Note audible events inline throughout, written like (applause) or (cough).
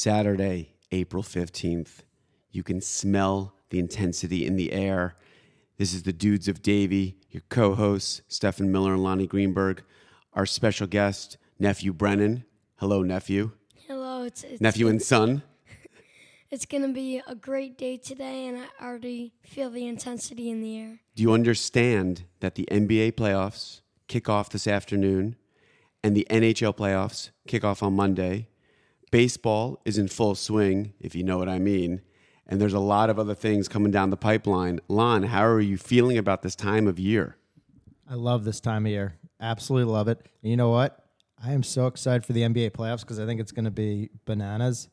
Saturday, April 15th. You can smell the intensity in the air. This is the Dudes of Davie, your co hosts, Stefan Miller and Lonny Greenberg. Our special guest, Nephew Brennan. Hello, nephew. Hello, it's, it's Nephew and son. (laughs) It's gonna be a great day today, and I already feel the intensity in the air. Do you understand that the NBA playoffs kick off this afternoon and the NHL playoffs kick off on Monday? Baseball is in full swing, if you know what I mean. And there's a lot of other things coming down the pipeline. Lon, how are you feeling about this time of year? I love this time of year. Absolutely love it. And you know what? I am so excited for the NBA playoffs because I think it's going to be bananas.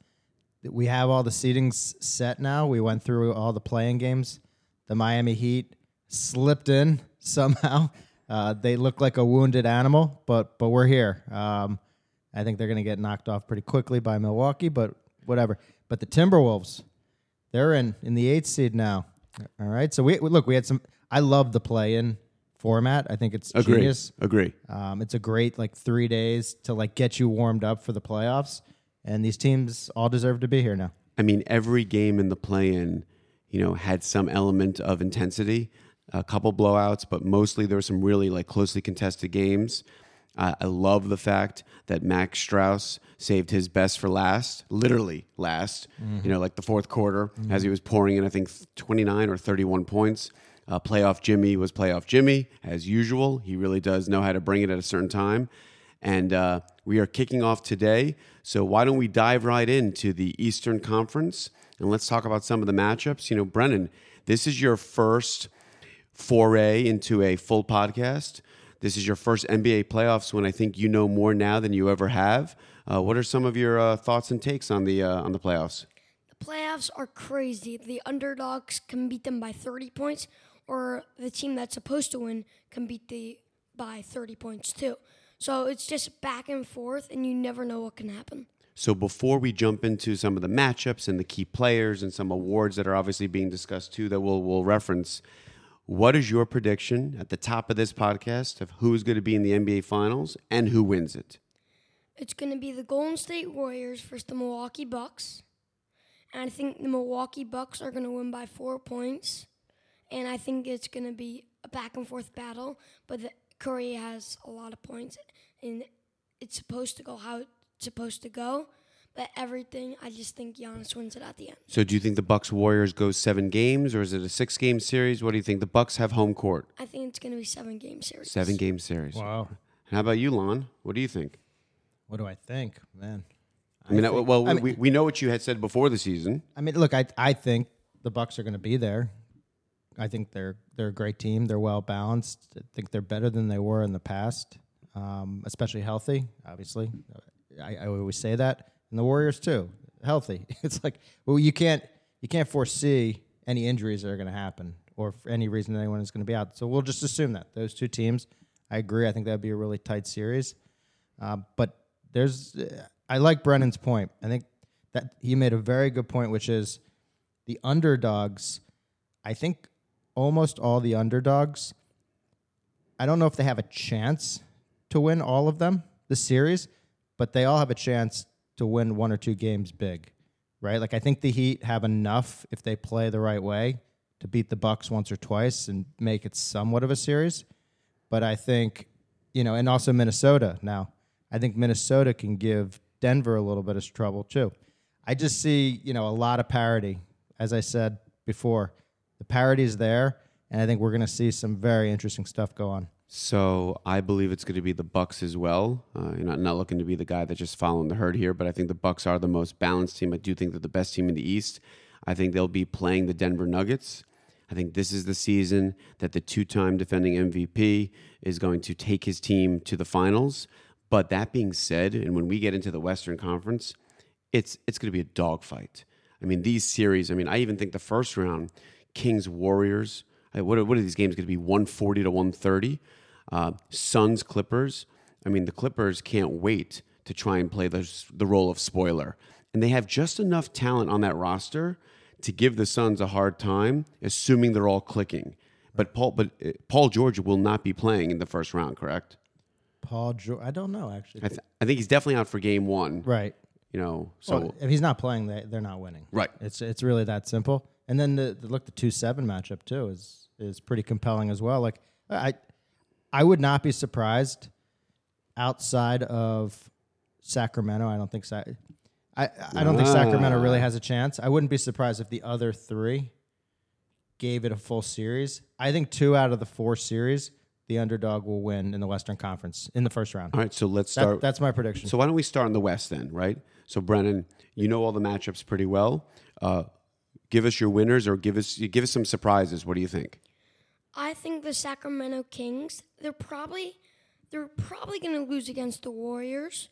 We have all the seedings set now. We went through all the play-in games. The Miami Heat slipped in (laughs) somehow. Uh, they look like a wounded animal, but but we're here. Um, I think they're going to get knocked off pretty quickly by Milwaukee, but whatever. But the Timberwolves, they're in in the eighth seed now. All right. So we look. We had some. I love the play-in format. I think it's Agree. genius. Agree. Um, it's a great like three days to like get you warmed up for the playoffs, and these teams all deserve to be here now. I mean, every game in the play-in, you know, had some element of intensity. A couple blowouts, but mostly there were some really like closely contested games. Uh, I love the fact that Max Strus saved his best for last, literally last. You know, like the fourth quarter, as he was pouring in, I think twenty nine or thirty one points. Uh, playoff Jimmy was playoff Jimmy as usual. He really does know how to bring it at a certain time. And uh, we are kicking off today. So why don't we dive right into the Eastern Conference and let's talk about some of the matchups. You know, Brennan, this is your first foray into a full podcast. This is your first NBA playoffs when I think you know more now than you ever have. Uh, what are some of your uh, thoughts and takes on the uh, on the playoffs? The playoffs are crazy. The underdogs can beat them by 30 points, or the team that's supposed to win can beat the by 30 points too. So it's just back and forth, and you never know what can happen. So before we jump into some of the matchups and the key players and some awards that are obviously being discussed too that we'll we'll reference, what is your prediction at the top of this podcast of who is going to be in the NBA Finals and who wins it? It's going to be the Golden State Warriors versus the Milwaukee Bucks. And I think the Milwaukee Bucks are going to win by four points. And I think it's going to be a back and forth battle. But the, Curry has a lot of points. And it's supposed to go how it's supposed to go. But everything, I just think Giannis wins it at the end. So do you think the Bucks Warriors go 7 games or is it a 6 game series? What do you think? The Bucks have home court. I think it's going to be seven game series. 7 game series. Wow. And how about you, Lon? What do you think? What do I think, man? I mean, think- well, I mean- we, we know what you had said before the season. I mean, look, I I think the Bucks are going to be there. I think they're they're a great team. They're well balanced. I think they're better than they were in the past, um, especially healthy. Obviously, I, I always say that, and the Warriors too, healthy. (laughs) It's like well, you can't you can't foresee any injuries that are going to happen or for any reason anyone is going to be out. So we'll just assume that those two teams. I agree. I think that'd be a really tight series. Uh, but there's, I like Brennan's point. I think that he made a very good point, which is the underdogs. I think almost all the underdogs. I don't know if they have a chance to win all of them, the series, but they all have a chance to win one or two games big, right? Like I think the Heat have enough if they play the right way to beat the Bucks once or twice and make it somewhat of a series. But I think, you know, and also Minnesota now. I think Minnesota can give Denver a little bit of trouble too. I just see, you know, a lot of parity. As I said before, the parity is there, and I think we're going to see some very interesting stuff go on. So I believe it's going to be the Bucks as well. Uh, you're not, not looking to be the guy that's just following the herd here, but I think the Bucks are the most balanced team. I do think they're the best team in the East. I think they'll be playing the Denver Nuggets. I think this is the season that the two-time defending MVP is going to take his team to the finals. But that being said, and when we get into the Western Conference, it's it's going to be a dogfight. I mean, these series. I mean, I even think the first round, Kings Warriors. What are, what are these games going to be? One forty to one thirty. Uh, Suns Clippers. I mean, the Clippers can't wait to try and play the the role of spoiler, and they have just enough talent on that roster to give the Suns a hard time, assuming they're all clicking. But Paul, but uh, Paul George will not be playing in the first round, correct? Paul George, I don't know actually. I, th- I think he's definitely out for game one. right. You know, so Well, if he's not playing, they, they're not winning. Right. It's it's really that simple. And then the, the look the two seven matchup too is is pretty compelling as well. Like I I would not be surprised outside of Sacramento. I don't think Sa- I I don't think Sacramento really has a chance. I wouldn't be surprised if the other three gave it a full series. I think two out of the four series, the underdog will win in the Western Conference in the first round. all right, so let's That- start. that's my prediction. so why don't we start in the West then, right? So Brennan, you know all the matchups pretty well. Uh, give us your winners, or give us give us some surprises. What do you think? I think the Sacramento Kings, they're probably they're probably going to lose against the Warriors,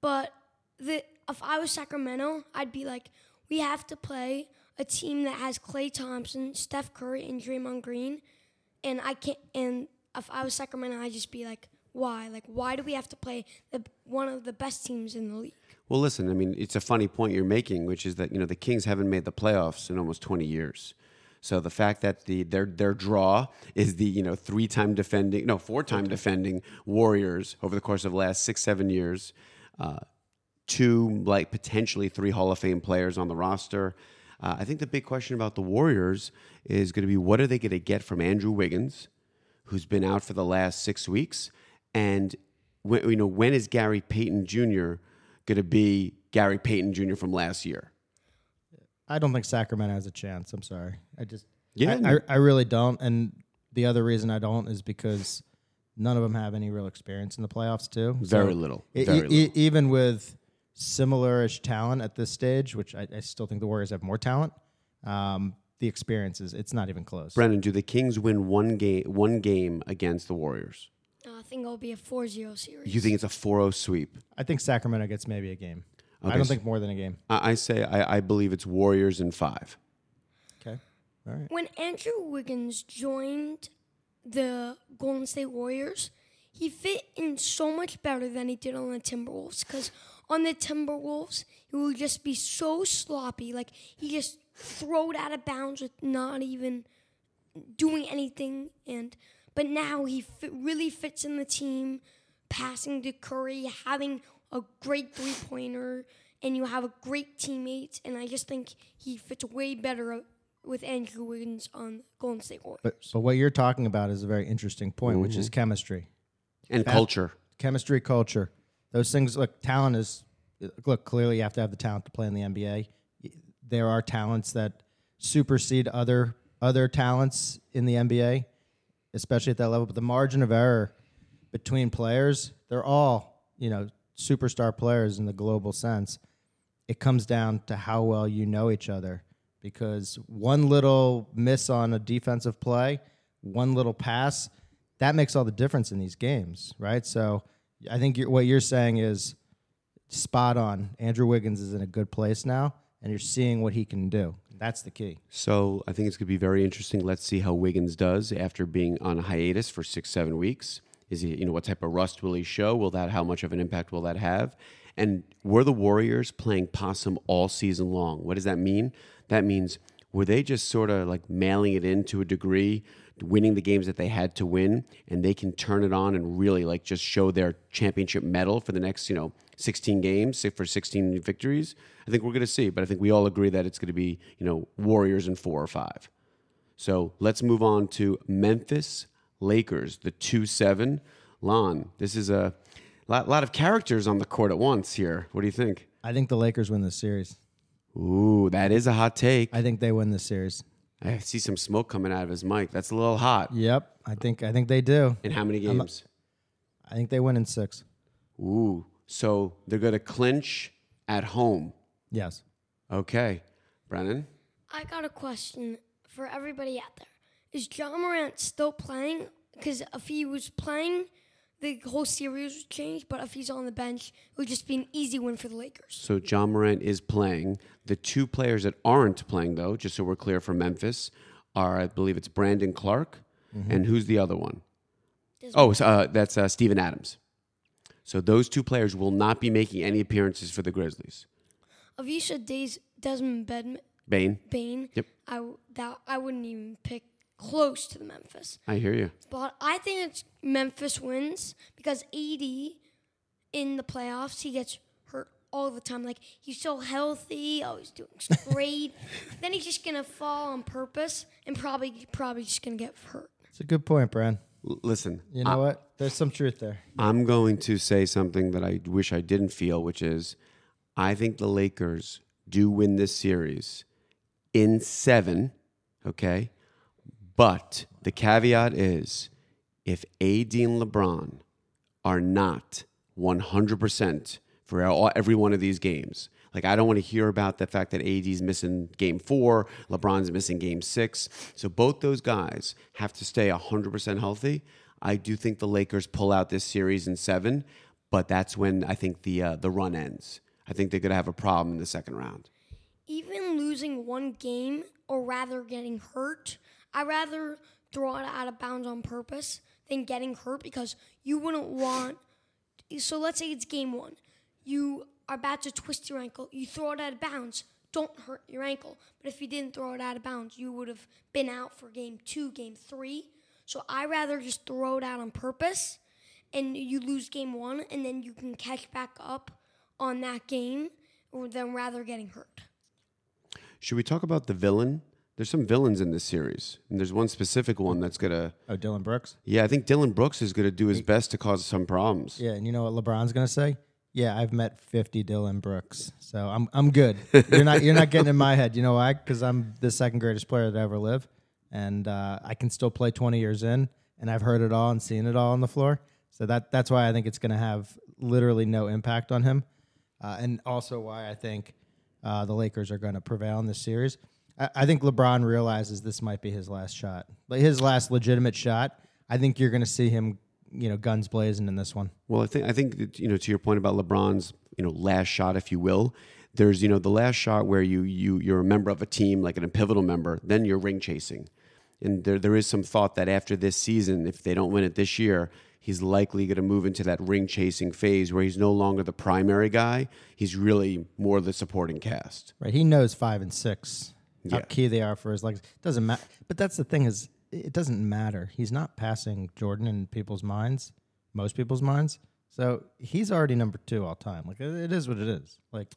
but the if I was Sacramento, I'd be like we have to play a team that has Klay Thompson, Steph Curry and Draymond Green, and I can't and if I was Sacramento, I'd just be like why? Like why do we have to play the one of the best teams in the league? Well, listen, I mean, it's a funny point you're making, which is that you know the Kings haven't made the playoffs in almost 20 years. So the fact that the their their draw is the you know three time defending no four time defending Warriors over the course of the last six seven years, uh, two like potentially three Hall of Fame players on the roster. Uh, I think the big question about the Warriors is going to be what are they going to get from Andrew Wiggins, who's been out for the last six weeks, and when, you know when is Gary Payton Jr. going to be Gary Payton Jr. from last year? I don't think Sacramento has a chance. I'm sorry. I just Yeah. I, I, I really don't. And the other reason I don't is because none of them have any real experience in the playoffs too. Very little. Very e- little. e- even with similar-ish talent at this stage, which I, I still think the Warriors have more talent. Um, the experience is it's not even close. Brennan, do the Kings win one game one game against the Warriors? Uh, I think it'll be a 4-0 series. You think it's a 4-0 sweep? I think Sacramento gets maybe a game. I don't so- think more than a game. I, I say I, I believe it's Warriors in five. Okay. All right. when Andrew Wiggins joined the Golden State Warriors, he fit in so much better than he did on the Timberwolves. Because on the Timberwolves, he would just be so sloppy. Like, he just throw it out of bounds with not even doing anything. And But now he fit, really fits in the team, passing to Curry, having a great three pointer, and you have a great teammate. And I just think he fits way better uh, with Andrew Wiggins on Golden State Warriors. But but what you're talking about is a very interesting point, which is mm-hmm. chemistry. And culture. chemistry, culture. Those things. Look, talent is. Look, clearly you have to have the talent to play in the NBA. There are talents that supersede other other talents in the NBA, especially at that level. But the margin of error between players, they're all you know superstar players in the global sense. It comes down to how well you know each other. Because one little miss on a defensive play, one little pass, that makes all the difference in these games, right? So I think you're, what you're saying is spot on. Andrew Wiggins is in a good place now, and you're seeing what he can do. That's the key. So I think it's going to be very interesting. Let's see how Wiggins does after being on a hiatus for six, seven weeks. Is he, you know, what type of rust will he show? Will that, how much of an impact will that have? And were the Warriors playing possum all season long? What does that mean? That means were they just sort of like mailing it in to a degree, winning the games that they had to win, and they can turn it on and really like just show their championship mettle for the next, you know, 16 games say for 16 victories? I think we're going to see, but I think we all agree that it's going to be, you know, Warriors in four or five. So let's move on to Memphis Lakers, the 2 7. Lon, this is a lot, lot of characters on the court at once here. What do you think? I think the Lakers win this series. Ooh, that is a hot take. I think they win this series. I see some smoke coming out of his mic. That's a little hot. Yep, I think I think they do. In how many games? I think they win in six. Ooh, so they're going to clinch at home. Yes. Okay. Brennan? I got a question for everybody out there. Is Ja Morant still playing? Because if he was playing, the whole series would change. But if he's on the bench, it would just be an easy win for the Lakers. So Ja Morant is playing. The two players that aren't playing, though, just so we're clear for Memphis, are I believe it's Brandon Clarke, and who's the other one? Desmond. Oh, so, uh, that's uh, Steven Adams. So those two players will not be making any appearances for the Grizzlies. If you said Des- Desmond Bed- Bane, Bane, Yep. I w- that I wouldn't even pick close to the Memphis. I hear you. But I think it's Memphis wins because AD in the playoffs he gets hurt all the time. Like he's so healthy, oh he's doing (laughs) great. then he's just gonna fall on purpose and probably probably just gonna get hurt. It's a good point, Bran. L- listen, You know what? There's some truth there. I'm going to say something that I wish I didn't feel, which is I think the Lakers do win this series in seven, okay? But the caveat is if AD and LeBron are not 100% for every one of these games, like I don't want to hear about the fact that AD's missing game four, LeBron's missing game six. So both those guys have to stay 100% healthy. I do think the Lakers pull out this series in seven, but that's when I think the uh, the run ends. I think they're going to have a problem in the second round. Even losing one game or rather getting hurt, I'd rather throw it out of bounds on purpose than getting hurt because you wouldn't want. So let's say it's game one. You are about to twist your ankle. You throw it out of bounds. Don't hurt your ankle. But if you didn't throw it out of bounds, you would have been out for game two, game three. So I rather just throw it out on purpose and you lose game one and then you can catch back up on that game than rather getting hurt. Should we talk about the villain? There's some villains in this series, and there's one specific one that's gonna. Oh, Dillon Brooks. Yeah, I think Dillon Brooks is gonna do his best to cause some problems. Yeah, and you know what LeBron's gonna say? Yeah, I've met 50 Dillon Brooks, so I'm I'm good. (laughs) You're not you're not getting in my head. You know why? Because I'm the second greatest player that ever lived, and uh, I can still play 20 years in, and I've heard it all and seen it all on the floor. So that that's why I think it's gonna have literally no impact on him, uh, and also why I think uh, the Lakers are going to prevail in this series. I, I think LeBron realizes this might be his last shot, like his last legitimate shot. I think you're going to see him, you know, guns blazing in this one. Well, I think I think that, you know to your point about LeBron's you know last shot, if you will. There's you know the last shot where you you you're a member of a team like an, a pivotal member, then you're ring chasing, and there there is some thought that after this season, if they don't win it this year, he's likely going to move into that ring chasing phase where he's no longer the primary guy. He's really more the supporting cast. Right. He knows five and six how key they are for his legs. Doesn't matter. But that's the thing is, it doesn't matter. He's not passing Jordan in people's minds, most people's minds. So he's already number two all time. Like it is what it is. Like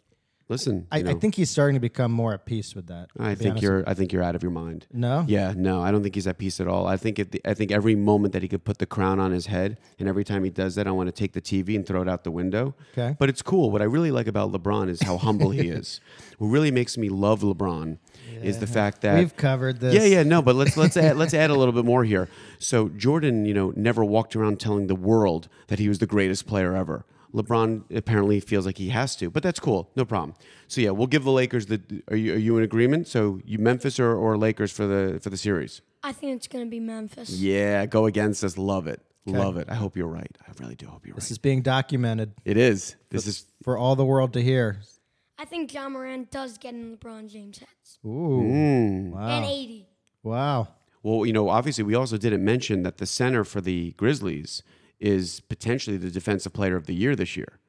Listen, I, you I think he's starting to become more at peace with that. I think you're I think you're out of your mind. no. Yeah, no, I don't think he's at peace at all. I think it, I think every moment that he could put the crown on his head, and every time he does that, I want to take the TV and throw it out the window. Okay. But it's cool. What I really like about LeBron is how humble he (laughs) is. What really makes me love LeBron is the fact that We've covered this. yeah, yeah, no, but let's let's add, let's add a little bit more here. (laughs) So Jordan, you know, never walked around telling the world that he was the greatest player ever. LeBron apparently feels like he has to, but that's cool, no problem. So yeah, we'll give the Lakers the. Are you are you in agreement? So you Memphis or, or Lakers for the for the series? I think it's going to be Memphis. Yeah, go against us. Love it, love it. I hope you're right. I really do hope you're This right. This is being documented It is. This is. for all the world to hear. I think Ja Morant does get in LeBron James' heads. Ooh. Mm. Wow. And 80. Wow. Well, you know, obviously, we also didn't mention that the center for the Grizzlies is potentially the defensive player of the year this year.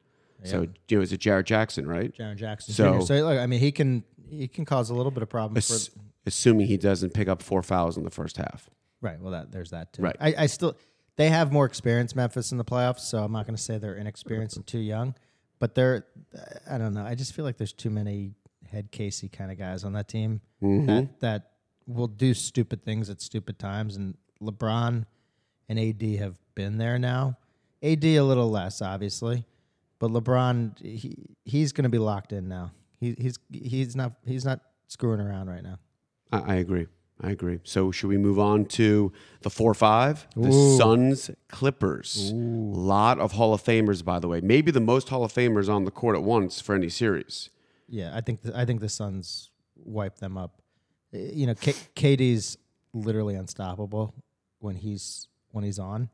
Yeah. So, you know, is it Jarrett Jackson, right? Jaren Jackson. So- So look, I mean, he can he can cause a little bit of problem for Ass- assuming he doesn't pick up four fouls in the first half. Right. Well, that there's that too. Right. I, I still they have more experience Memphis in the playoffs, so I'm not going to say they're inexperienced and too young, but they're I don't know. I just feel like there's too many head Casey kind of guys on that team Mm-hmm. that that will do stupid things at stupid times, and LeBron and AD have been there now. AD a little less, obviously, but LeBron he he's going to be locked in now. He, he's he's not he's not screwing around right now. I, I agree. I agree. So, should we move on to the four five? The Ooh. Suns Clippers. A Lot of Hall of Famers, by the way. Maybe the most Hall of Famers on the court at once for any series. Yeah, I think the, I think the Suns wipe them up. Uh, You know, K- KD's literally unstoppable when he's when he's on.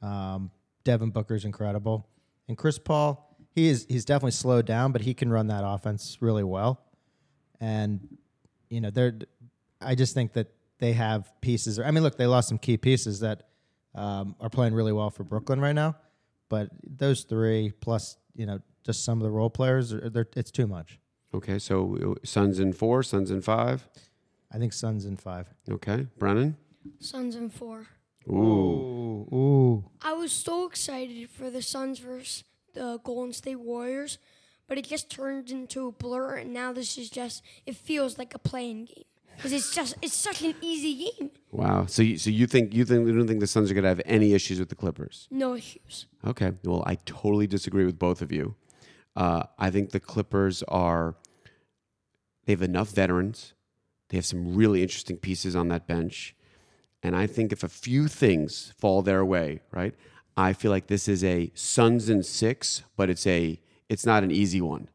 Um, Devin Booker's incredible, and Chris Paul. He is he's definitely slowed down, but he can run that offense really well. And you know, they're. I just think that they have pieces. I mean, look, they lost some key pieces that um, are playing really well for Brooklyn right now. But those three plus, you know, just some of the role players, they're, it's too much. Okay, so uh, Suns in four, Suns in five. I think Suns in five. Okay, Brennan. Suns in four. Ooh. Ooh, ooh. I was so excited for the Suns versus the Golden State Warriors, but but it just turned into a blur, and now this is just it feels like a play-in game because it's just it's such an easy game. Wow. So you, so you think you think you don't think the Suns are going to have any issues with the Clippers? No issues. Okay. Well, I totally disagree with both of you. Uh, I think the Clippers are they have enough veterans. They have some really interesting pieces on that bench. And I think if a few things fall their way, right? I feel like this is a Suns and six, but it's a it's not an easy one.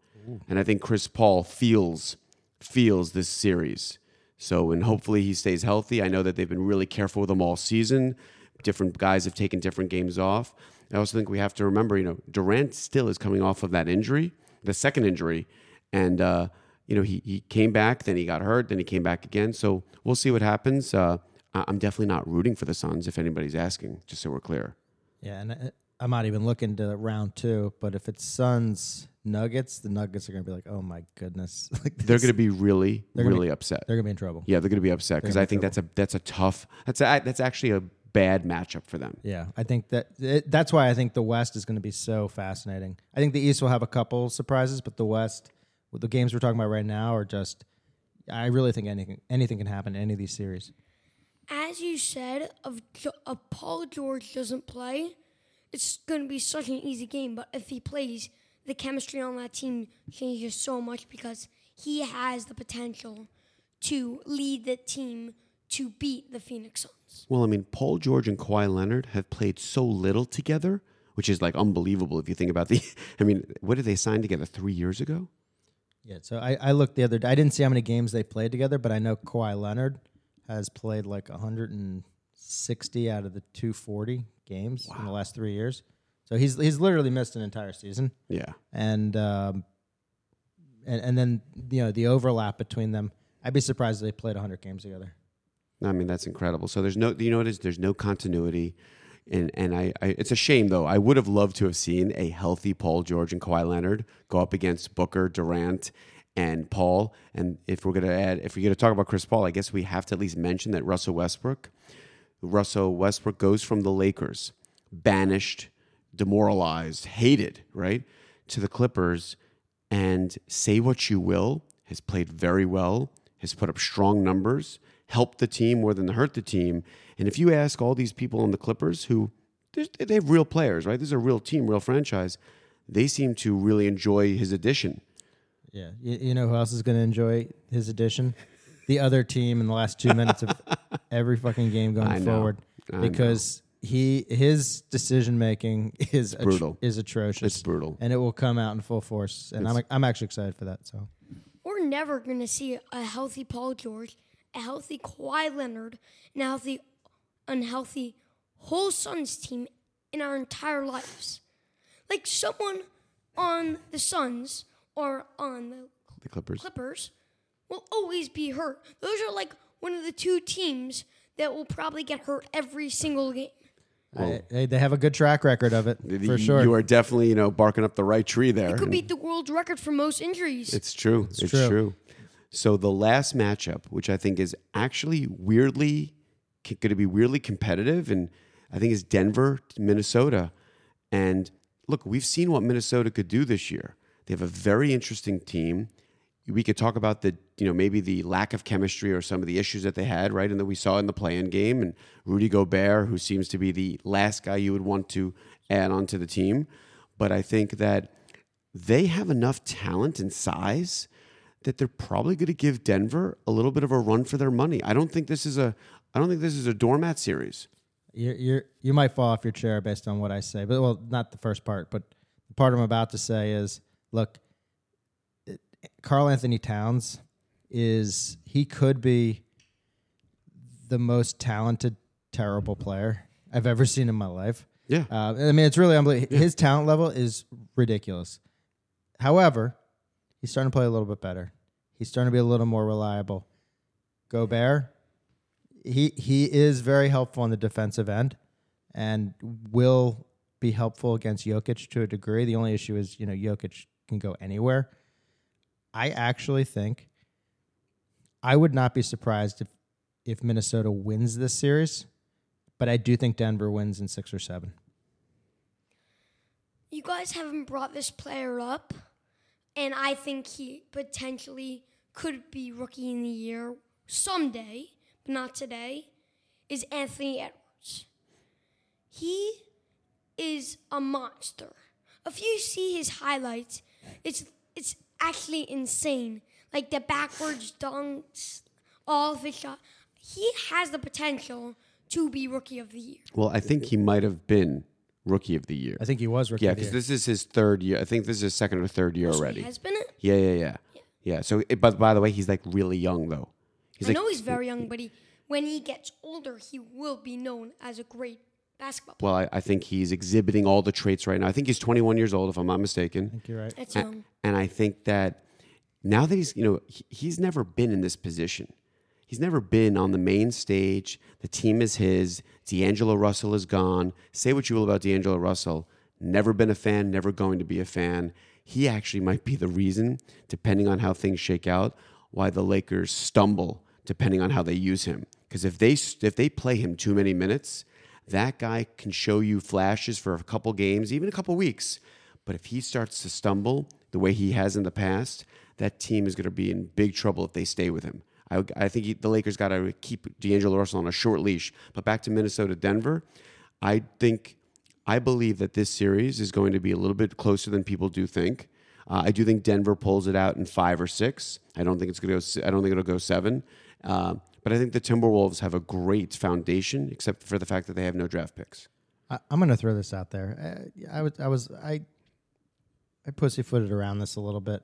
And I think Chris Paul feels feels this series. So and hopefully he stays healthy. I know that they've been really careful with him all season. Different guys have taken different games off. I also think we have to remember, you know, Durant still is coming off of that injury, the second injury, and uh, you know he he came back, then he got hurt, then he came back again. So we'll see what happens. Uh, I'm definitely not rooting for the Suns if anybody's asking, just so we're clear. Yeah, and I- I'm not even looking to round two. But if it's Suns Nuggets, the Nuggets are going to be like, oh my goodness, (laughs) like They're going to be really, really be- upset. they're going to be in trouble. Yeah, they're going to be upset because They're I in think that's a that's a tough that's a, that's actually a bad matchup for them. Yeah, I think that it, that's why I think the West is going to be so fascinating. I think the East will have a couple surprises, but the West, with the games we're talking about right now, are just. I really think anything anything can happen in any of these series. As you said, if, Jo- if Paul George doesn't play, it's going to be such an easy game. But if he plays, the chemistry on that team changes so much because he has the potential to lead the team to beat the Phoenix Suns. Well, I mean, Paul George and Kawhi Leonard have played so little together, which is like unbelievable if you think about the. (laughs) I mean, what did they sign together three years ago? Yeah, so I, I looked the other day. I didn't see how many games they played together, but I know Kawhi Leonard has played like 160 out of the 240 games in the last three years. So he's he's literally missed an entire season. Yeah, and um, and and then you know the overlap between them. I'd be surprised if they played 100 games together. I mean that's incredible. So there's no, you know what it is? There's no continuity, and and I, I it's a shame though. I would have loved to have seen a healthy Paul George and Kawhi Leonard go up against Booker, Durant, and Paul. And if we're gonna add, if we're gonna talk about Chris Paul, I guess we have to at least mention that Russell Westbrook, Russell Westbrook goes from the Lakers, banished, demoralized, hated, right, to the Clippers, and say what you will, has played very well, has put up strong numbers, helped the team more than hurt the team. And if you ask all these people on the Clippers who they have real players, right? This is a real team, real franchise. They seem to really enjoy his addition. Yeah, you, you know who else is going to enjoy his addition? The other team in the last two minutes of (laughs) every fucking game going I forward, I because he his decision making is atro- brutal. is atrocious. It's brutal. and it will come out in full force. And I'm I'm actually excited for that. So We're never going to see a healthy Paul George, a healthy Kawhi Leonard, and a healthy, unhealthy whole Suns team in our entire lives. Like someone on the Suns or on the The Clippers. Clippers will always be hurt. Those are like one of the two teams that will probably get hurt every single game. I, they they have a good track record of it You- for sure. You are definitely, you know, barking up the right tree there. It could beat the world record for most injuries. It's true. It's, true. true. So the last matchup, which I think is actually weirdly going to be weirdly competitive, and I think is Denver, Minnesota. And look, we've seen what Minnesota could do this year. They have a very interesting team. We could talk about the, you know, maybe the lack of chemistry or some of the issues that they had, right? And that we saw in the play-in game, and Rudy Gobert, who seems to be the last guy you would want to add onto the team. But I think that they have enough talent and size that they're probably going to give Denver a little bit of a run for their money. I don't think this is a I don't think this is a doormat series. You're, you're, you might fall off your chair based on what I say, but well, not the first part, but the part I'm about to say is, look, Karl-Anthony Towns is he could be the most talented, terrible player I've ever seen in my life. Yeah. Uh, I mean, it's really unbelievable. His talent level is ridiculous. However, he's starting to play a little bit better. He's starting to be a little more reliable. Gobert, he he is very helpful on the defensive end, and will be helpful against Jokic to a degree. The only issue is, you know, Jokic can go anywhere. I actually think I would not be surprised if if Minnesota wins this series, but I do think Denver wins in six or seven. You guys haven't brought this player up, and I think he potentially could be rookie in the year someday, but not today, is Anthony Edwards. He is a monster. If you see his highlights, it's it's actually insane. Like the backwards dunks, all of his shot. He has the potential to be rookie of the year. Well, I think he might have been rookie of the year. I think he was rookie. Yeah, because this is his third year. I think this is his second or third year oh, So already. He has been it. Yeah, yeah, yeah, yeah. So, it, but by the way, he's like really young though. He's I like, know he's very young, but he, when he gets older, he will be known as a great basketball player. well, I, I think he's exhibiting all the traits right now. I think he's 21 years old, if I'm not mistaken. I think you're right. That's A- young. And I think that now that he's, you know, he, he's never been in this position. He's never been on the main stage. The team is his. D'Angelo Russell is gone. Say what you will about D'Angelo Russell. Never been a fan, never going to be a fan. He actually might be the reason, depending on how things shake out, why the Lakers stumble, depending on how they use him. Because if they if they play him too many minutes, that guy can show you flashes for a couple games, even a couple weeks. But if he starts to stumble the way he has in the past, that team is going to be in big trouble if they stay with him. I, I think he, the Lakers got to keep D'Angelo Russell on a short leash. But back to Minnesota, Denver, I think, I believe that this series is going to be a little bit closer than people do think. Uh, I do think Denver pulls it out in five or six. I don't think it's going to go. I don't think it'll go seven. Uh, but I think the Timberwolves have a great foundation, except for the fact that they have no draft picks. I, I'm going to throw this out there. Uh, I was, I was, I, I pussyfooted around this a little bit.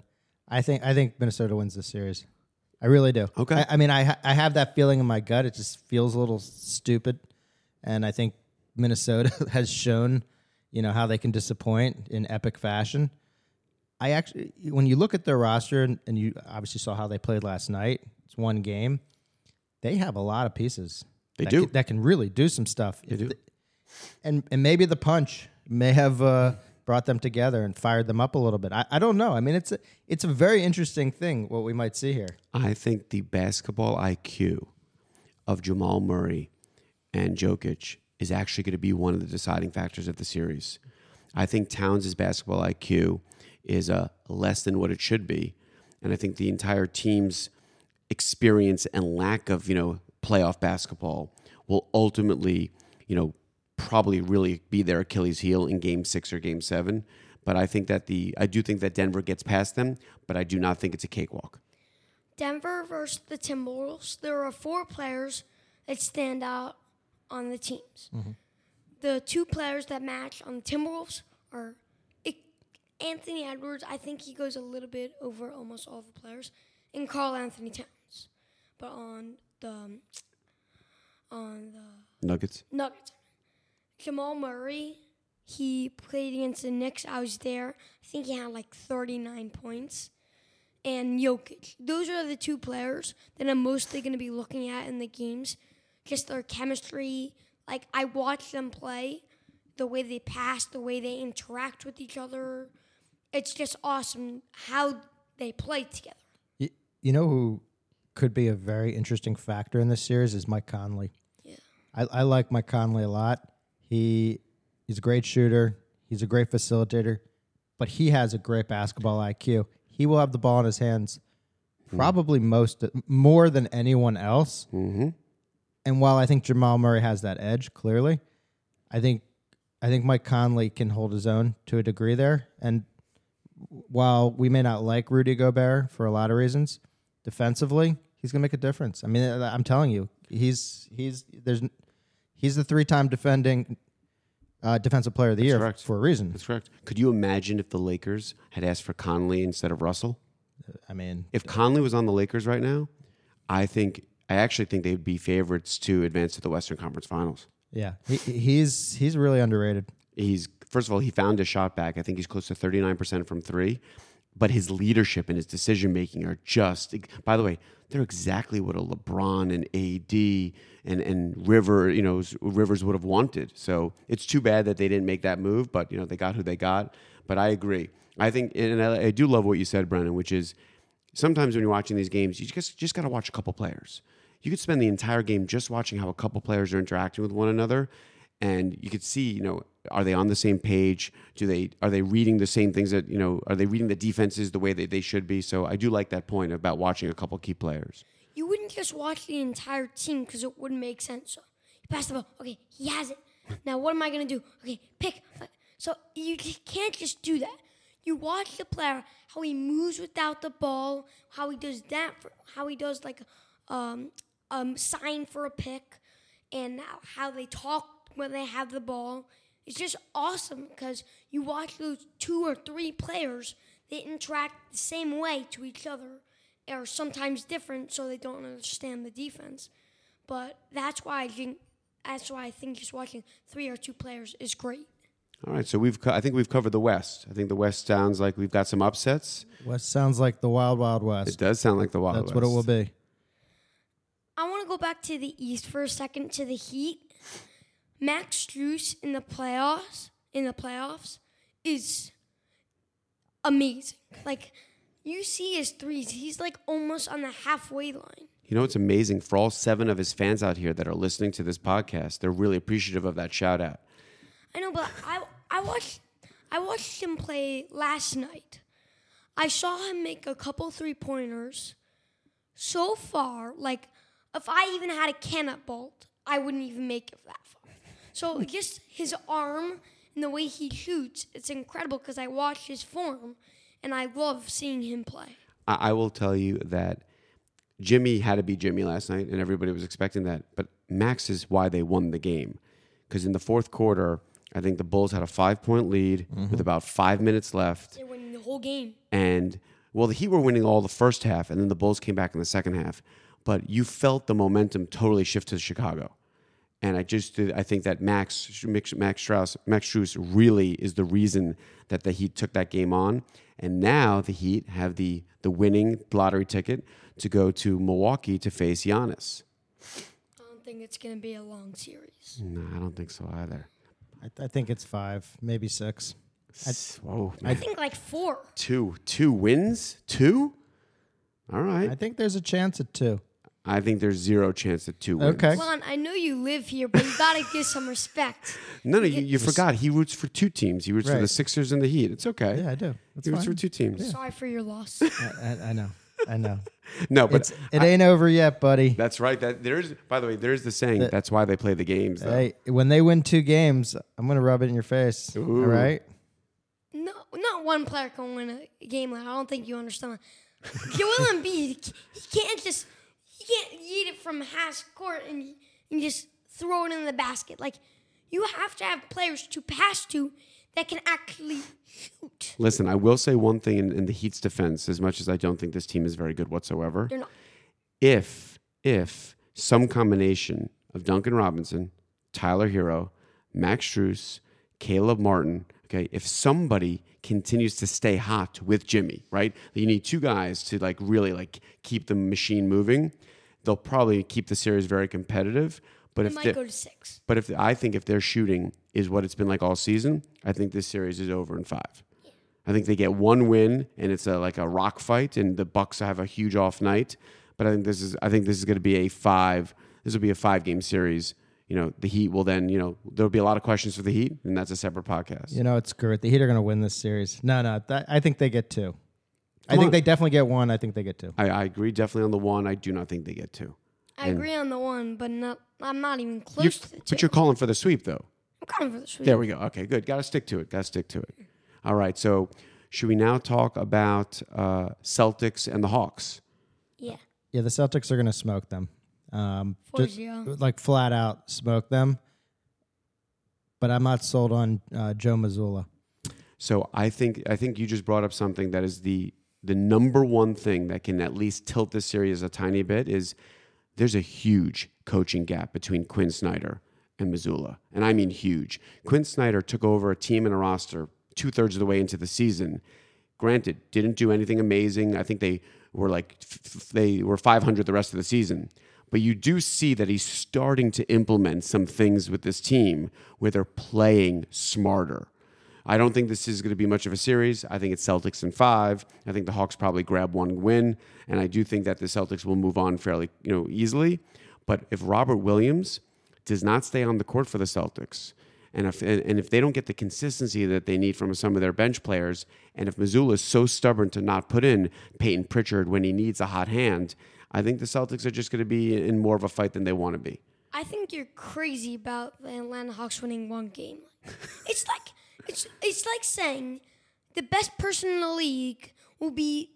I think, I think Minnesota wins this series. I really do. Okay. I, I mean, I, ha- I have that feeling in my gut. It just feels a little stupid, and I think Minnesota (laughs) has shown, you know, how they can disappoint in epic fashion. I actually, when you look at their roster, and, and you obviously saw how they played last night. It's one game. They have a lot of pieces. They that do. Can, that can really do some stuff. If do. th- and and maybe the punch may have uh, brought them together and fired them up a little bit. I, I don't know. I mean, it's a, it's a very interesting thing what we might see here. I think the basketball IQ of Jamal Murray and Jokic is actually going to be one of the deciding factors of the series. I think Towns' basketball IQ is uh, less than what it should be, and I think the entire team's experience and lack of you know playoff basketball will ultimately you know probably really be their Achilles heel in Game Six or Game Seven. But I think that the I do think that Denver gets past them, but I do not think it's a cakewalk. Denver versus the Timberwolves. There are four players that stand out on the teams. Mm-hmm. The two players that match on the Timberwolves are I- Anthony Edwards. I think he goes a little bit over almost all the players, and Karl-Anthony Towns. But on the um, on the Nuggets. Nuggets. Jamal Murray, he played against the Knicks. I was there. I think he had like 39 points. And Jokic. Those are the two players that I'm mostly going to be looking at in the games. Just their chemistry. Like, I watch them play, the way they pass, the way they interact with each other. It's just awesome how they play together. You, you know who could be a very interesting factor in this series is Mike Conley. Yeah. I, I like Mike Conley a lot. He he's a great shooter. He's a great facilitator, but he has a great basketball IQ. He will have the ball in his hands probably most more than anyone else. Mm-hmm. And while I think Jamal Murray has that edge, clearly, I think I think Mike Conley can hold his own to a degree there. And while we may not like Rudy Gobert for a lot of reasons, defensively, he's gonna make a difference. I mean, I'm telling you, he's he's there's he's the three time defending uh, defensive player of the year correct. for a reason. That's correct. Could you imagine if the Lakers had asked for Conley instead of Russell? I mean, If Conley was on the Lakers right now, I think I actually think they'd be favorites to advance to the Western Conference Finals. yeah, he, he's he's really underrated. He's first of all, he found his shot back. I think he's close to 39% from 3, but his leadership and his decision making are just by the way, they're exactly what a LeBron and AD and and River, you know, Rivers would have wanted. So, it's too bad that they didn't make that move, but you know, they got who they got. But I agree. I think and I, I do love what you said, Brennan, which is sometimes when you're watching these games, you just just got to watch a couple players. You could spend the entire game just watching how a couple players are interacting with one another, and you could see, you know, are they on the same page? Do they are they reading the same things that you know? Are they reading the defenses the way that they should be? So I do like that point about watching a couple key players. You wouldn't just watch the entire team because it wouldn't make sense. So you pass the ball. Okay, he has it. Now what am I gonna do? Okay, pick. So you can't just do that. You watch the player how he moves without the ball, how he does that, for, how he does like um, um sign for a pick, and how they talk when they have the ball. It's just awesome because you watch those two or three players, they interact the same way to each other, or sometimes different, so they don't understand the defense. But that's why I think that's why I think just watching three or two players is great. All right, so we've co- I think we've covered the West. I think the West sounds like we've got some upsets. West sounds like the Wild Wild West. It does sound like the Wild That's West. That's what it will be. I want to go back to the East for a second to the Heat. Max Strus in the playoffs in the playoffs is amazing. Like you see his threes, he's like almost on the halfway line. You know, it's amazing for all seven of his fans out here that are listening to this podcast. They're really appreciative of that shout out. I know, but I I watched I watched him play last night. I saw him make a couple three pointers. So far, like if I even had a cannonball, I wouldn't even make it that far. So just his arm and the way he shoots, it's incredible because I watch his form and I love seeing him play. I, I will tell you that Jimmy had to be Jimmy last night, and everybody was expecting that. But Max is why they won the game. Because in the fourth quarter, I think the Bulls had a five point lead mm-hmm. with about five minutes left. They're winning the whole game. And, well, the Heat were winning all the first half, and then the Bulls came back in the second half. But you felt the momentum totally shift to Chicago. And I just I think that Max Max Strus Max Strus really is the reason that the Heat took that game on. And now the Heat have the the winning lottery ticket to go to Milwaukee to face Giannis. I don't think it's going to be a long series. No, I don't think so either. I, I think it's five, maybe six. Whoa, I think like four. two two wins, two. All right, I think there's a chance at two. I think there's zero chance that two wins. Okay. Lon, I know you live here, but you got to give some respect. (laughs) No, no, you, you forgot. He roots for two teams. He roots for the Sixers and the Heat. It's okay. Yeah, I do. That's he roots fine. for two teams. Sorry for your loss. (laughs) I, I, I know. I know. (laughs) No, but It's, it ain't over yet, buddy. that's right. That there is. By the way, there is the saying. that's why they play the games. Though. Hey, when they win two games, I'm gonna rub it in your face. All right. No, not one player can win a game like I don't think you understand. Joel Embiid, he can't just he can't eat it from half court and, and just throw it in the basket. Like you have to have players to pass to that can actually shoot. Listen, I will say one thing in, in the Heat's defense. As much as I don't think this team is very good whatsoever, They're not. if if some combination of Duncan Robinson, Tyler Herro, Max Strus, Caleb Martin, okay, if somebody continues to stay hot with Jimmy, right? You need two guys to like really like keep the machine moving. They'll probably keep the series very competitive. But They if might they're- go to six. but if I think if their shooting is what it's been like all season, I think this series is over in five. I think they get one win and it's a like a rock fight, and the Bucks have a huge off night. But I think this is I think this is going to be a five. This will be a five game series. You know, the Heat will then you know there'll be a lot of questions for the Heat, and that's a separate podcast. You know, it's screw it. The Heat are gonna win this series. No, no. That, I think they get two. I think on. they definitely get one. I think they get two. I, I agree definitely on the one. I do not think they get two. I agree on the one, but not. I'm not even You- close to the two. but you're calling for the sweep though. I'm coming for the sweep. There we go. Okay, good. Got to stick to it. Got to stick to it. All right. So, should we now talk about uh, Celtics and the Hawks? Yeah. Yeah, the Celtics are gonna smoke them. Um, Four just, zero. like flat out smoke them. But I'm not sold on uh, Joe Mazzulla. So I think I think you just brought up something that is the the number one thing that can at least tilt this series a tiny bit is there's a huge coaching gap between Quin Snyder and Mazzulla, and I mean huge. Quin Snyder took over a team and a roster two thirds of the way into the season. Granted, didn't do anything amazing. I think they were like f- they were 500 the rest of the season. But you do see that he's starting to implement some things with this team where they're playing smarter. I don't think this is going to be much of a series. I think it's Celtics in five. I think the Hawks probably grab one win, and I do think that the Celtics will move on fairly, you know, easily. But if Robert Williams does not stay on the court for the Celtics, and if and, if they don't get the consistency that they need from some of their bench players, and if Mazzulla is so stubborn to not put in Payton Pritchard when he needs a hot hand, I think the Celtics are just going to be in more of a fight than they want to be. I think you're crazy about the Atlanta Hawks winning one game. it's like it's it's like saying the best person in the league will be.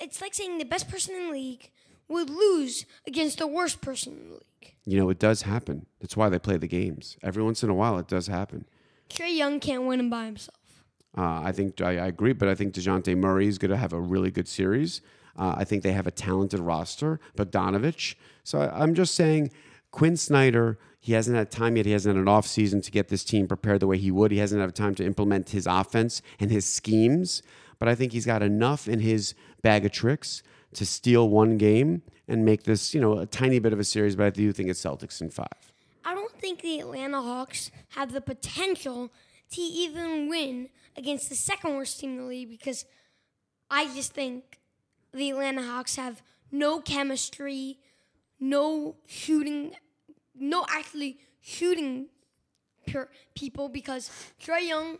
It's like saying the best person in the league would lose against the worst person in the league. You know, it does happen. That's why they play the games. Every once in a while, it does happen. Trae Young can't win him by himself. Uh, I think I, I agree, but I think Dejounte Murray is going to have a really good series. Uh, I think they have a talented roster, but Bogdanovich. So I, I'm just saying, Quin Snyder, he hasn't had time yet. He hasn't had an off season to get this team prepared the way he would. He hasn't had time to implement his offense and his schemes. But I think he's got enough in his bag of tricks to steal one game and make this, you know, a tiny bit of a series. But I do think it's Celtics in five. I don't think the Atlanta Hawks have the potential to even win against the second worst team in the league because I just think the Atlanta Hawks have no chemistry, no shooting, no actually shooting pure people because Trae Young,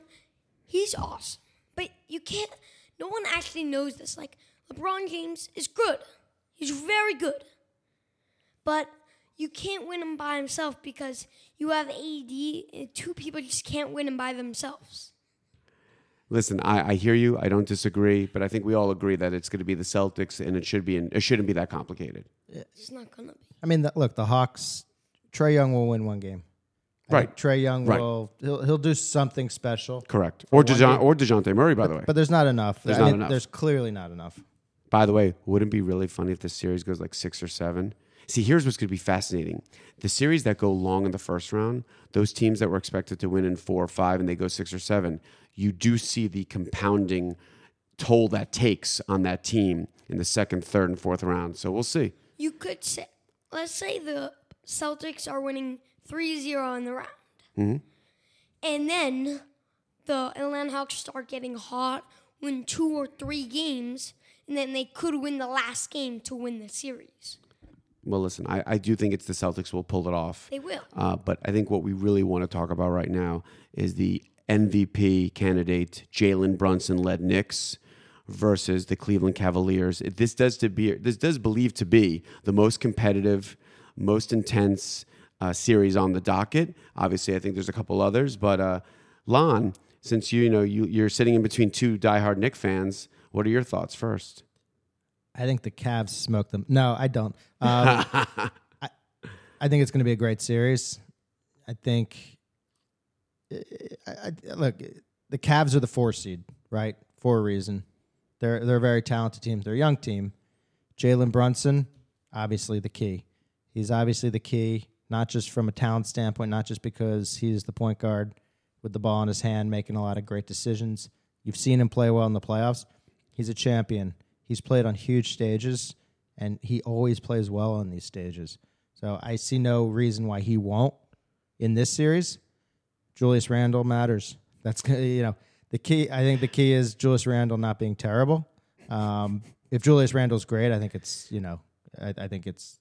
he's awesome. But you can't, no one actually knows this. Like, LeBron James is good, he's very good. But you can't win him by himself because you have AD and two people just can't win him by themselves. Listen, I, I hear you. I don't disagree, but I think we all agree that it's going to be the Celtics, and it should be. In, it shouldn't be that complicated. It's not gonna be. I mean, the, look, the Hawks. Trae Young will win one game. I Right. Trae Young Right. will he'll, he'll do something special. Correct. Or one Dejon- or Dejounte Murray, by the way. But there's not enough. There's I not mean, enough. There's clearly not enough. By the way, wouldn't it be really funny if this series goes like six or seven? See, here's what's going to be fascinating. The series that go long in the first round, those teams that were expected to win in four or five and they go six or seven, you do see the compounding toll that takes on that team in the second, third, and fourth round. So we'll see. You could say, let's say the Celtics are winning 3-0 in the round, Mm-hmm. and then the Atlanta Hawks start getting hot, win two or three games, and then they could win the last game to win the series. Well, listen, I, I do think it's the Celtics will pull it off. They will. Uh, but I think what we really want to talk about right now is the MVP candidate Jalen Brunson led Knicks versus the Cleveland Cavaliers. This does to be this does believe to be the most competitive, most intense uh, series on the docket. Obviously, I think there's a couple others, but uh, Lon, since you, you know you, you're sitting in between two diehard Knick fans, what are your thoughts first? I think the Cavs smoke them. No, I don't. Um, (laughs) I, I think it's going to be a great series. I think. I, I, look, the Cavs are the four seed, right? For a reason. They're they're a very talented team. They're a young team. Jalen Brunson, obviously the key. He's obviously the key, not just from a talent standpoint, not just because he's the point guard with the ball in his hand, making a lot of great decisions. You've seen him play well in the playoffs. He's a champion. He's played on huge stages, and he always plays well on these stages. So I see no reason why he won't in this series. Julius Randle matters. That's (laughs) you know the key. I think the key is Julius Randle not being terrible. Um, if Julius Randle's great, I think it's you know I, I think it's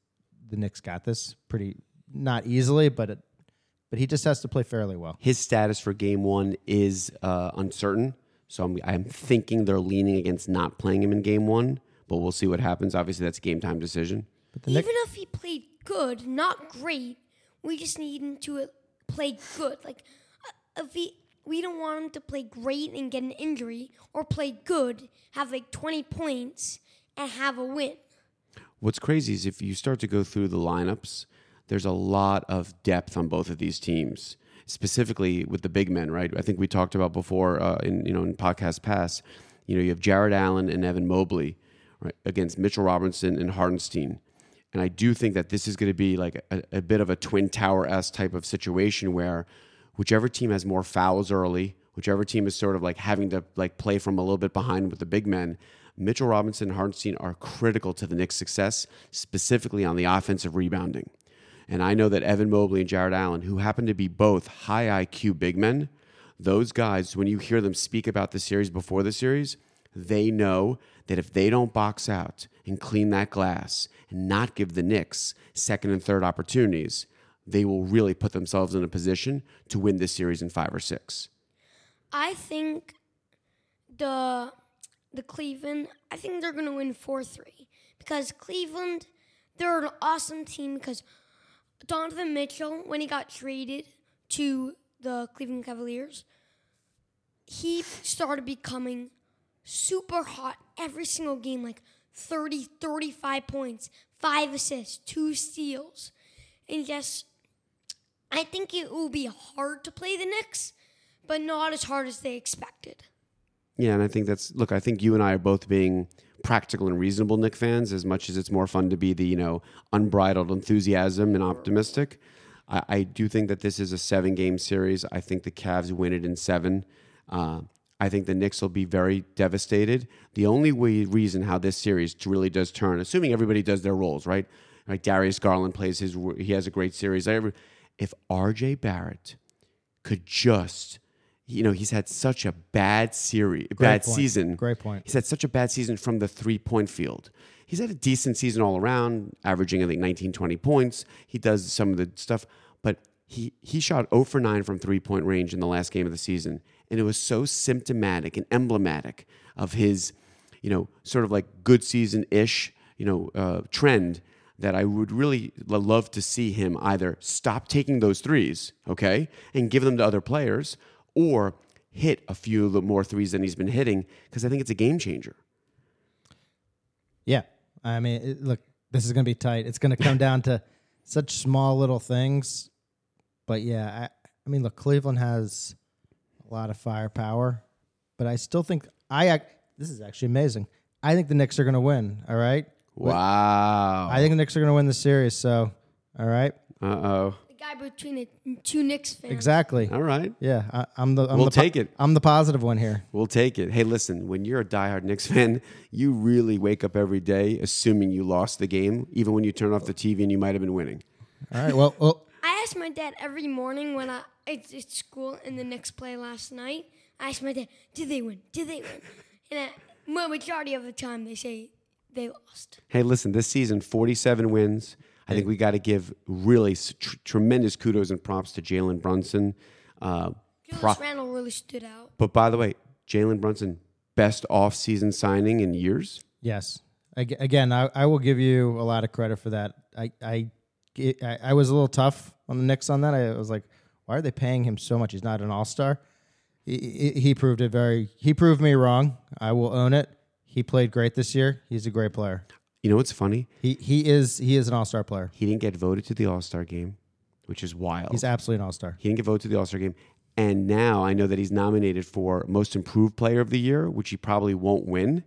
the Knicks got this pretty not easily, but it, but he just has to play fairly well. His status for game one is uh, uncertain. So I'm, I'm thinking they're leaning against not playing him in game one, but we'll see what happens. Obviously, that's a game time decision. But the Knicks, Even if he played good, not great, we just need him to uh, play good. Like, uh, if he, we don't want him to play great and get an injury, or play good, have like 20 points, and have a win. What's crazy is if you start to go through the lineups, there's a lot of depth on both of these teams, specifically with the big men, right? I think we talked about before uh, in you know in podcast past. You know, you have Jarrett Allen and Evan Mobley right, against Mitchell Robinson and Hartenstein. And I do think that this is going to be like a, a bit of a twin tower s type of situation where whichever team has more fouls early, whichever team is sort of like having to like play from a little bit behind with the big men, Mitchell Robinson and Hartenstein are critical to the Knicks' success, specifically on the offensive rebounding. And I know that Evan Mobley and Jarrett Allen, who happen to be both high IQ big men, those guys, when you hear them speak about the series before the series, they know that if they don't box out and clean that glass and not give the Knicks second and third opportunities, they will really put themselves in a position to win this series in five or six. I think the the Cleveland. I think they're gonna win four three because Cleveland. They're an awesome team because Donovan Mitchell, when he got traded to the Cleveland Cavaliers, he started becoming super hot every single game, like 30, 35 points, five assists, two steals. And yes, I think it will be hard to play the Knicks, but not as hard as they expected. Yeah, and I think that's look. I think you and I are both being practical and reasonable Knick fans, as much as it's more fun to be the you know unbridled enthusiasm and optimistic. I, I do think that this is a seven game series. I think the Cavs win it in seven. Uh, I think the Knicks will be very devastated. The only way, reason how this series really does turn, assuming everybody does their roles, right? Like Darius Garland plays his, he has a great series. If RJ Barrett could just you know, he's had such a bad series, bad point. season. Great point. He's had such a bad season from the three point field. He's had a decent season all around, averaging I think 19, 20 points. He does some of the stuff, but he he shot 0 for 9 from three point range in the last game of the season, and it was so symptomatic and emblematic of his, you know, sort of like good season ish, you know, uh, trend that I would really love to see him either stop taking those threes, okay, and give them to other players or hit a few more threes than he's been hitting because I think it's a game changer. Yeah. I mean, it, look, this is going to be tight. It's going to come (laughs) down to such small little things. But yeah, I, I mean, look, Cleveland has a lot of firepower, but I still think I this is actually amazing. I think the Knicks are going to win. All right. Wow. I think the Knicks are going to win the series. So, all right. Uh oh guy between the two Knicks fans. Exactly. All right. Yeah, I, am the. I'm we'll the po- take it. I'm the positive one here. We'll take it. Hey, listen, when you're a diehard Knicks fan, you really wake up every day assuming you lost the game, even when you turn off the TV and you might have been winning. All right. Well, well. I ask my dad every morning when I it's, it's school and the Knicks play last night. I ask my dad, "Did they win? Did they win?" (laughs) And I, majority of the time, they say they lost. Hey, listen, this season, 47 wins. I think we got to give really tr- tremendous kudos and props to Jalen Brunson. Uh, Julius Randle really stood out. But by the way, Jalen Brunson, best off-season signing in years. Yes. Again, I, I will give you a lot of credit for that. I, I, I was a little tough on the Knicks on that. I was like, why are they paying him so much? He's not an all star. He, he proved it very. He proved me wrong. I will own it. He played great this year. He's a great player. You know what's funny? He he is he is an all star player. He didn't get voted to the All Star game, which is wild. He's absolutely an all star. He didn't get voted to the All Star game. And now I know that he's nominated for Most Improved Player of the Year, which he probably won't win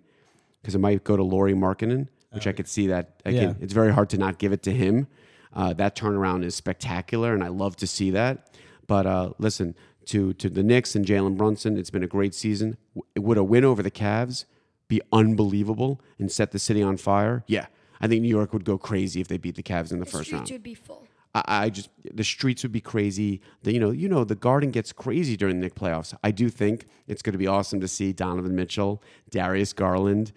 because it might go to Lauri Markkanen, which I could see that. Again, yeah. it's very hard to not give it to him. Uh, that turnaround is spectacular, and I love to see that. But uh, listen, to to the Knicks and Jalen Brunson, it's been a great season. Would a win over the Cavs be unbelievable and set the city on fire? Yeah. I think New York would go crazy if they beat the Cavs in the, the first round. The streets would be full. I, I, just the streets would be crazy. The, you know, you know, the Garden gets crazy during the Knicks playoffs. I do think it's going to be awesome to see Donovan Mitchell, Darius Garland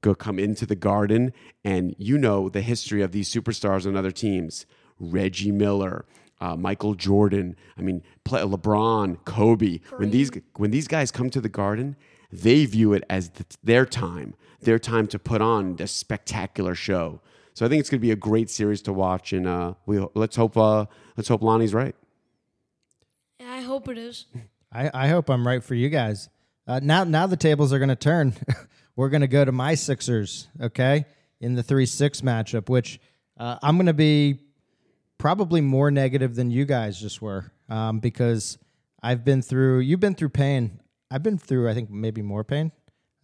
go come into the Garden, and you know the history of these superstars on other teams. Reggie Miller, uh, Michael Jordan. I mean, play, LeBron, Kobe. Kareem. When these when these guys come to the Garden, they view it as the, their time, their time to put on this spectacular show. So I think it's going to be a great series to watch, and uh, we let's hope uh, let's hope Lonny's right. Yeah, I hope it is. (laughs) I, I hope I'm right for you guys. Uh, now now the tables are going to turn. (laughs) We're going to go to my Sixers, okay, in the three six matchup, which uh, I'm going to be probably more negative than you guys just were um, because I've been through. You've been through pain I've been through, I think, maybe more pain.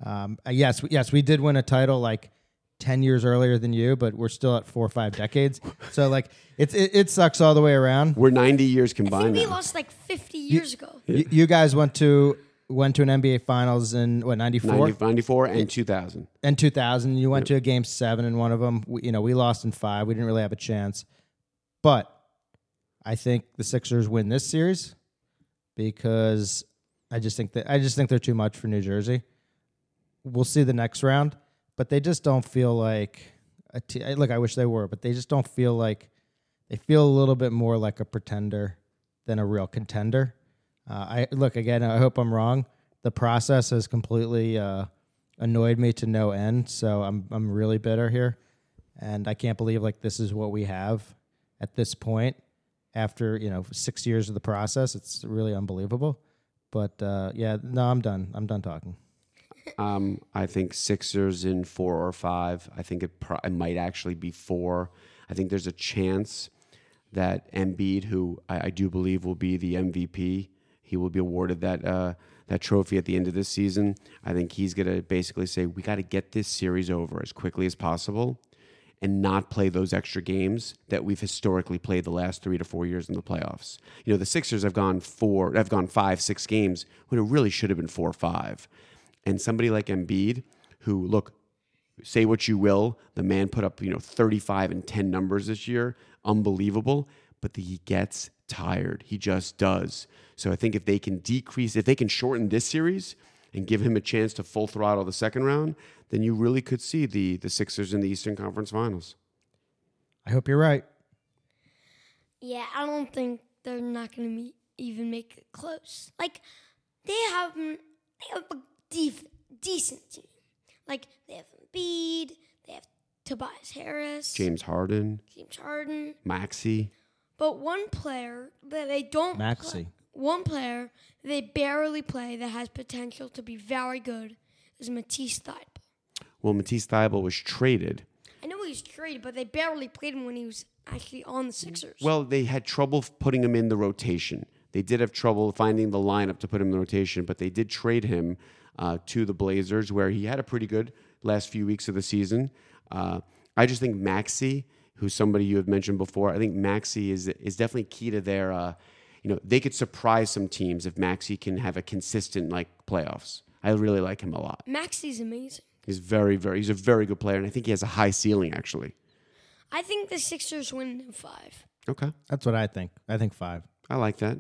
Um, uh, yes, yes, we did win a title like ten years earlier than you, but we're still at four or five decades. (laughs) So like, it's it, it sucks all the way around. We're ninety years combined. I think we now. lost like fifty years you, ago. You, you, guys went to went to an NBA Finals in what 94? 90, 94 and two thousand. And two thousand, you went yep. to a Game Seven in one of them. We, you know, we lost in five. We didn't really have a chance, but I think the Sixers win this series because I just think that I just think they're too much for New Jersey. We'll see the next round, but they just don't feel like a t- look. I wish they were, but they just don't feel like they feel a little bit more like a pretender than a real contender. Uh, I look again. I hope I'm wrong. The process has completely uh, annoyed me to no end. So I'm I'm really bitter here, and I can't believe like this is what we have at this point after you know six years of the process. It's really unbelievable. But uh, yeah, no, I'm done. I'm done talking. Um, I think Sixers in four or five. I think it, pro- it might actually be four. I think there's a chance that Embiid, who I, I do believe will be the MVP, he will be awarded that uh, that trophy at the end of this season. I think he's gonna basically say we got to get this series over as quickly as possible, and not play those extra games that we've historically played the last three to four years in the playoffs. You know, the Sixers have gone four, have gone five, six games when it really should have been four or five. And somebody like Embiid, who look, say what you will, the man put up you know 35 and 10 numbers this year, unbelievable. But the, he gets tired. He just does. So I think if they can decrease, if they can shorten this series and give him a chance to full throttle the second round, then you really could see the the Sixers in the Eastern Conference Finals. I hope you're right. Yeah, I don't think they're not going to even make it close. Like they have they have a def- decent team. Like they have Embiid, they have Tobias Harris, James Harden, James Harden, Maxey. but one player that they don't play- Maxey. One player they barely play that has potential to be very good is Matisse Thybulle. Well, Matisse Thybulle was traded. I know he's traded, but they barely played him when he was actually on the Sixers. Well, they had trouble putting him in the rotation. They did have trouble finding the lineup to put him in the rotation, but they did trade him uh, to the Blazers, where he had a pretty good last few weeks of the season. Uh, I just think Maxey, who's somebody you have mentioned before, I think Maxey is is definitely key to their. Uh, you know, they could surprise some teams if Maxey can have a consistent like playoffs. I really like him a lot. Maxey's amazing. He's very, very. He's a very good player, and I think he has a high ceiling actually. I think the Sixers win in five. Okay, That's what I think. I think five. I like that.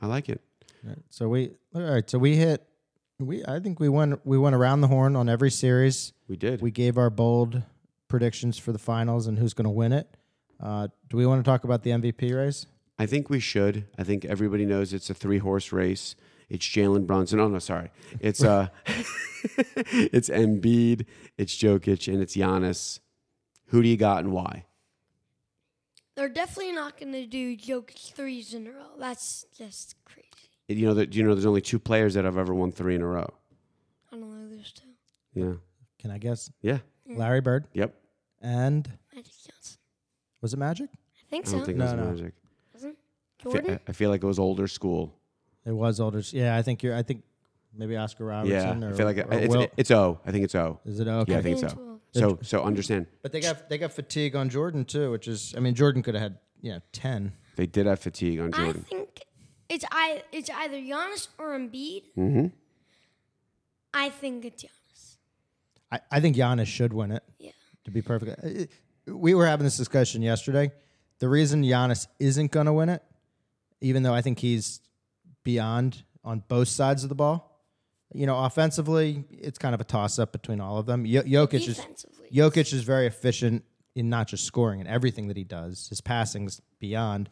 I like it. Right. So we all right. So we hit. We I think we went we went around the horn on every series. We did. We gave our bold predictions for the finals and who's going to win it. Uh, do we want to talk about the MVP race? I think we should. I think everybody knows it's a three horse race. It's Jalen Brunson. Oh no, sorry. It's uh, (laughs) it's Embiid, it's Jokic, and it's Giannis. Who do you got and why? They're definitely not going to do Jokic threes in a row. That's just crazy. You know that you know there's only two players that have ever won three in a row. I don't know those two. Yeah. Can I guess? Yeah. Larry Bird Yep. and Magic Johnson. was it Magic? I think I so. don't think No, it was no. Magic. Wasn't I Jordan? I feel like it was older school. It was older. Yeah, I think you're. I think maybe Oscar Yeah. Robertson. or, I feel like it, it's, Will- it's O. I think it's O. is it okay? Yeah, I think Think so. so. So so understand But they got they got fatigue on Jordan too, which is. I mean, Jordan could have had you know ten. they did have fatigue on Jordan. I think it's I it's either Giannis or Embiid. Mm-hmm. I think it's Giannis. I, I think Giannis should win it. Yeah. To be perfect, Uh, we were having this discussion yesterday. The reason Giannis isn't going to win it, even though I think he's beyond on both sides of the ball. You know, offensively, it's kind of a toss up between all of them. Yo- Jokic is Jokic is very efficient in not just scoring and everything that he does. His passing's beyond,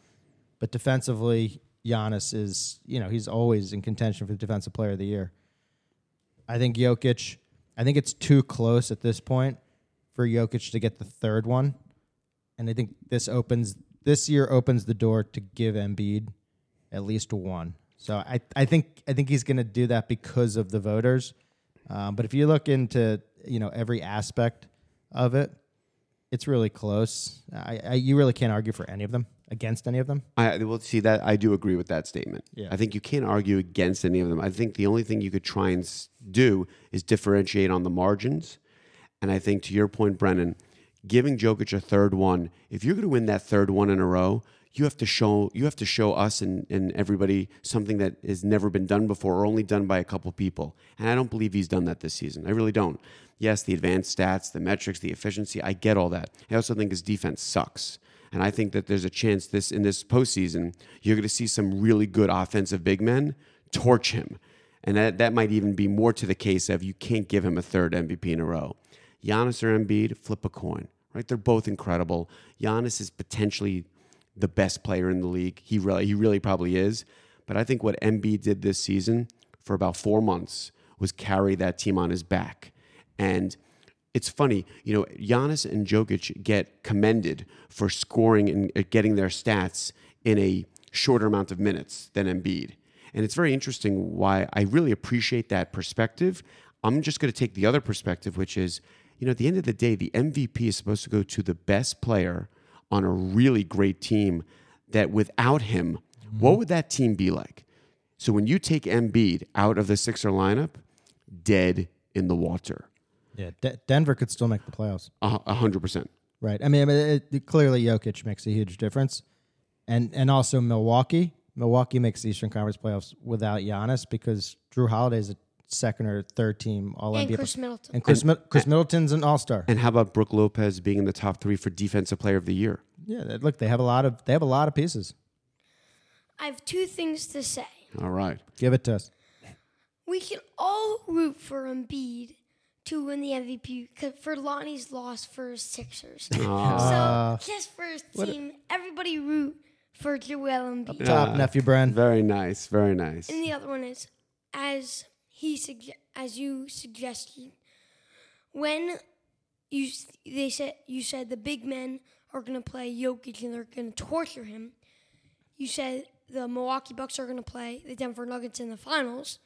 but defensively, Giannis is you know he's always in contention for the defensive player of the year. I think Jokic. I think it's too close at this point for Jokic to get the third one, and I think this opens this year opens the door to give Embiid at least one. So I I think I think he's going to do that because of the voters. Um, but if you look into you know every aspect of it, it's really close. I, I you really can't argue for any of them against any of them. I will see that I do agree with that statement. Yeah. I think you can't argue against any of them. I think the only thing you could try and do is differentiate on the margins. And I think to your point, Brennan, giving Jokic a third one, if you're going to win that third one in a row, you have to show you have to show us and, and everybody something that has never been done before or only done by a couple people. And I don't believe he's done that this season. I really don't. Yes, the advanced stats, the metrics, the efficiency, I get all that. I also think his defense sucks. And I think that there's a chance this in this postseason, you're going to see some really good offensive big men torch him. And that, that might even be more to the case of you can't give him a third MVP in a row. Giannis or Embiid, flip a coin, right? They're both incredible. Giannis is potentially the best player in the league. He really, he really probably is. But I think what Embiid did this season for about four months was carry that team on his back. And it's funny, you know, Giannis and Jokic get commended for scoring and uh, getting their stats in a shorter amount of minutes than Embiid. And it's very interesting why I really appreciate that perspective. I'm just going to take the other perspective, which is, you know, at the end of the day, the MVP is supposed to go to the best player on a really great team that without him, what mm-hmm. would that team be like? So when you take Embiid out of the Sixer lineup, dead in the water. Yeah, De- Denver could still make the playoffs. A a hundred percent. Right. I mean, I mean it, it- clearly Jokic makes a huge difference, and and also Milwaukee. Milwaukee makes the Eastern Conference playoffs without Giannis because Jrue Holiday is a second or third team All and NBA. Chris Middleton. and Chris, Mid- Chris Middleton's an All Star. And how about Brook Lopez being in the top three for Defensive Player of the Year? Yeah, look, they have a lot of they have a lot of pieces. I have two things to say. All right. Give it to us. We can all root for Embiid to win the MVP for Lonny's loss for Sixers. Uh, (laughs) so just for his team, everybody root for Joel Embiid. Up Top nephew Bren. Very nice. Very nice. And the other one is, as he sugge- as you suggested, when you they said you said the big men are going to play Jokic and they're going to torture him. You said the Milwaukee Bucks are going to play the Denver Nuggets in the finals.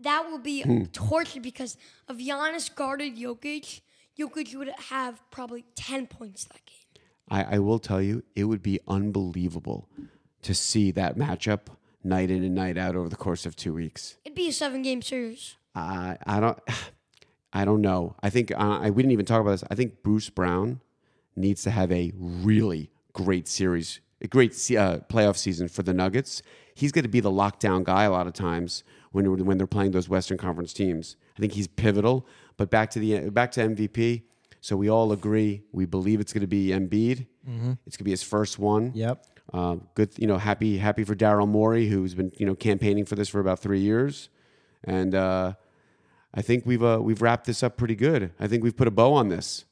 That will be hmm. torture because if Giannis guarded Jokic, Jokic would have probably ten points that game. I, I will tell you, it would be unbelievable to see that matchup night in and night out over the course of two weeks. It'd be a seven-game series. I I don't (sighs) I don't know. I think uh, I, we didn't even talk about this. I think Bruce Brown needs to have a really great series, a great uh, playoff season for the Nuggets. He's going to be the lockdown guy a lot of times when when they're playing those Western Conference teams. I think he's pivotal. But back to the back to MVP. So we all agree. We believe it's going to be Embiid. It's going to be his first one. Yep. Uh, good, you know, happy happy for Daryl Morey, who's been you know campaigning for this for about three years, and uh, I think we've uh, we've wrapped this up pretty good. I think we've put a bow on this.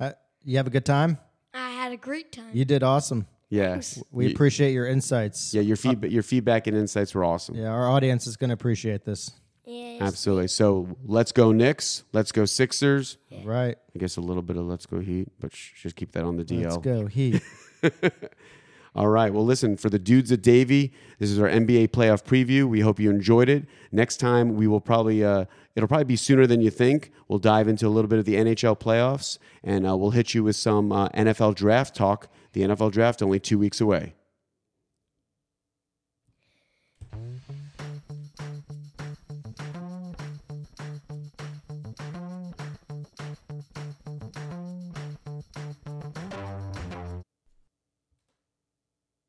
Uh, you have a good time. I had a great time. You did awesome. Yeah, We You- appreciate your insights. yeah your feedback your feedback and insights were awesome. Yeah, our audience is going to appreciate this. Yes. Absolutely. So let's go Knicks. Let's go Sixers. Right. I guess a little bit of let's go Heat, but sh- just keep that on the DL. Let's go. Heat. (laughs) (laughs) All right. Well, listen, for the dudes at Davie, this is our NBA playoff preview. We hope you enjoyed it. Next time, we will probably, uh, it'll probably be sooner than you think. We'll dive into a little bit of the NHL playoffs and uh, we'll hit you with some uh, NFL draft talk. The NFL draft only two weeks away.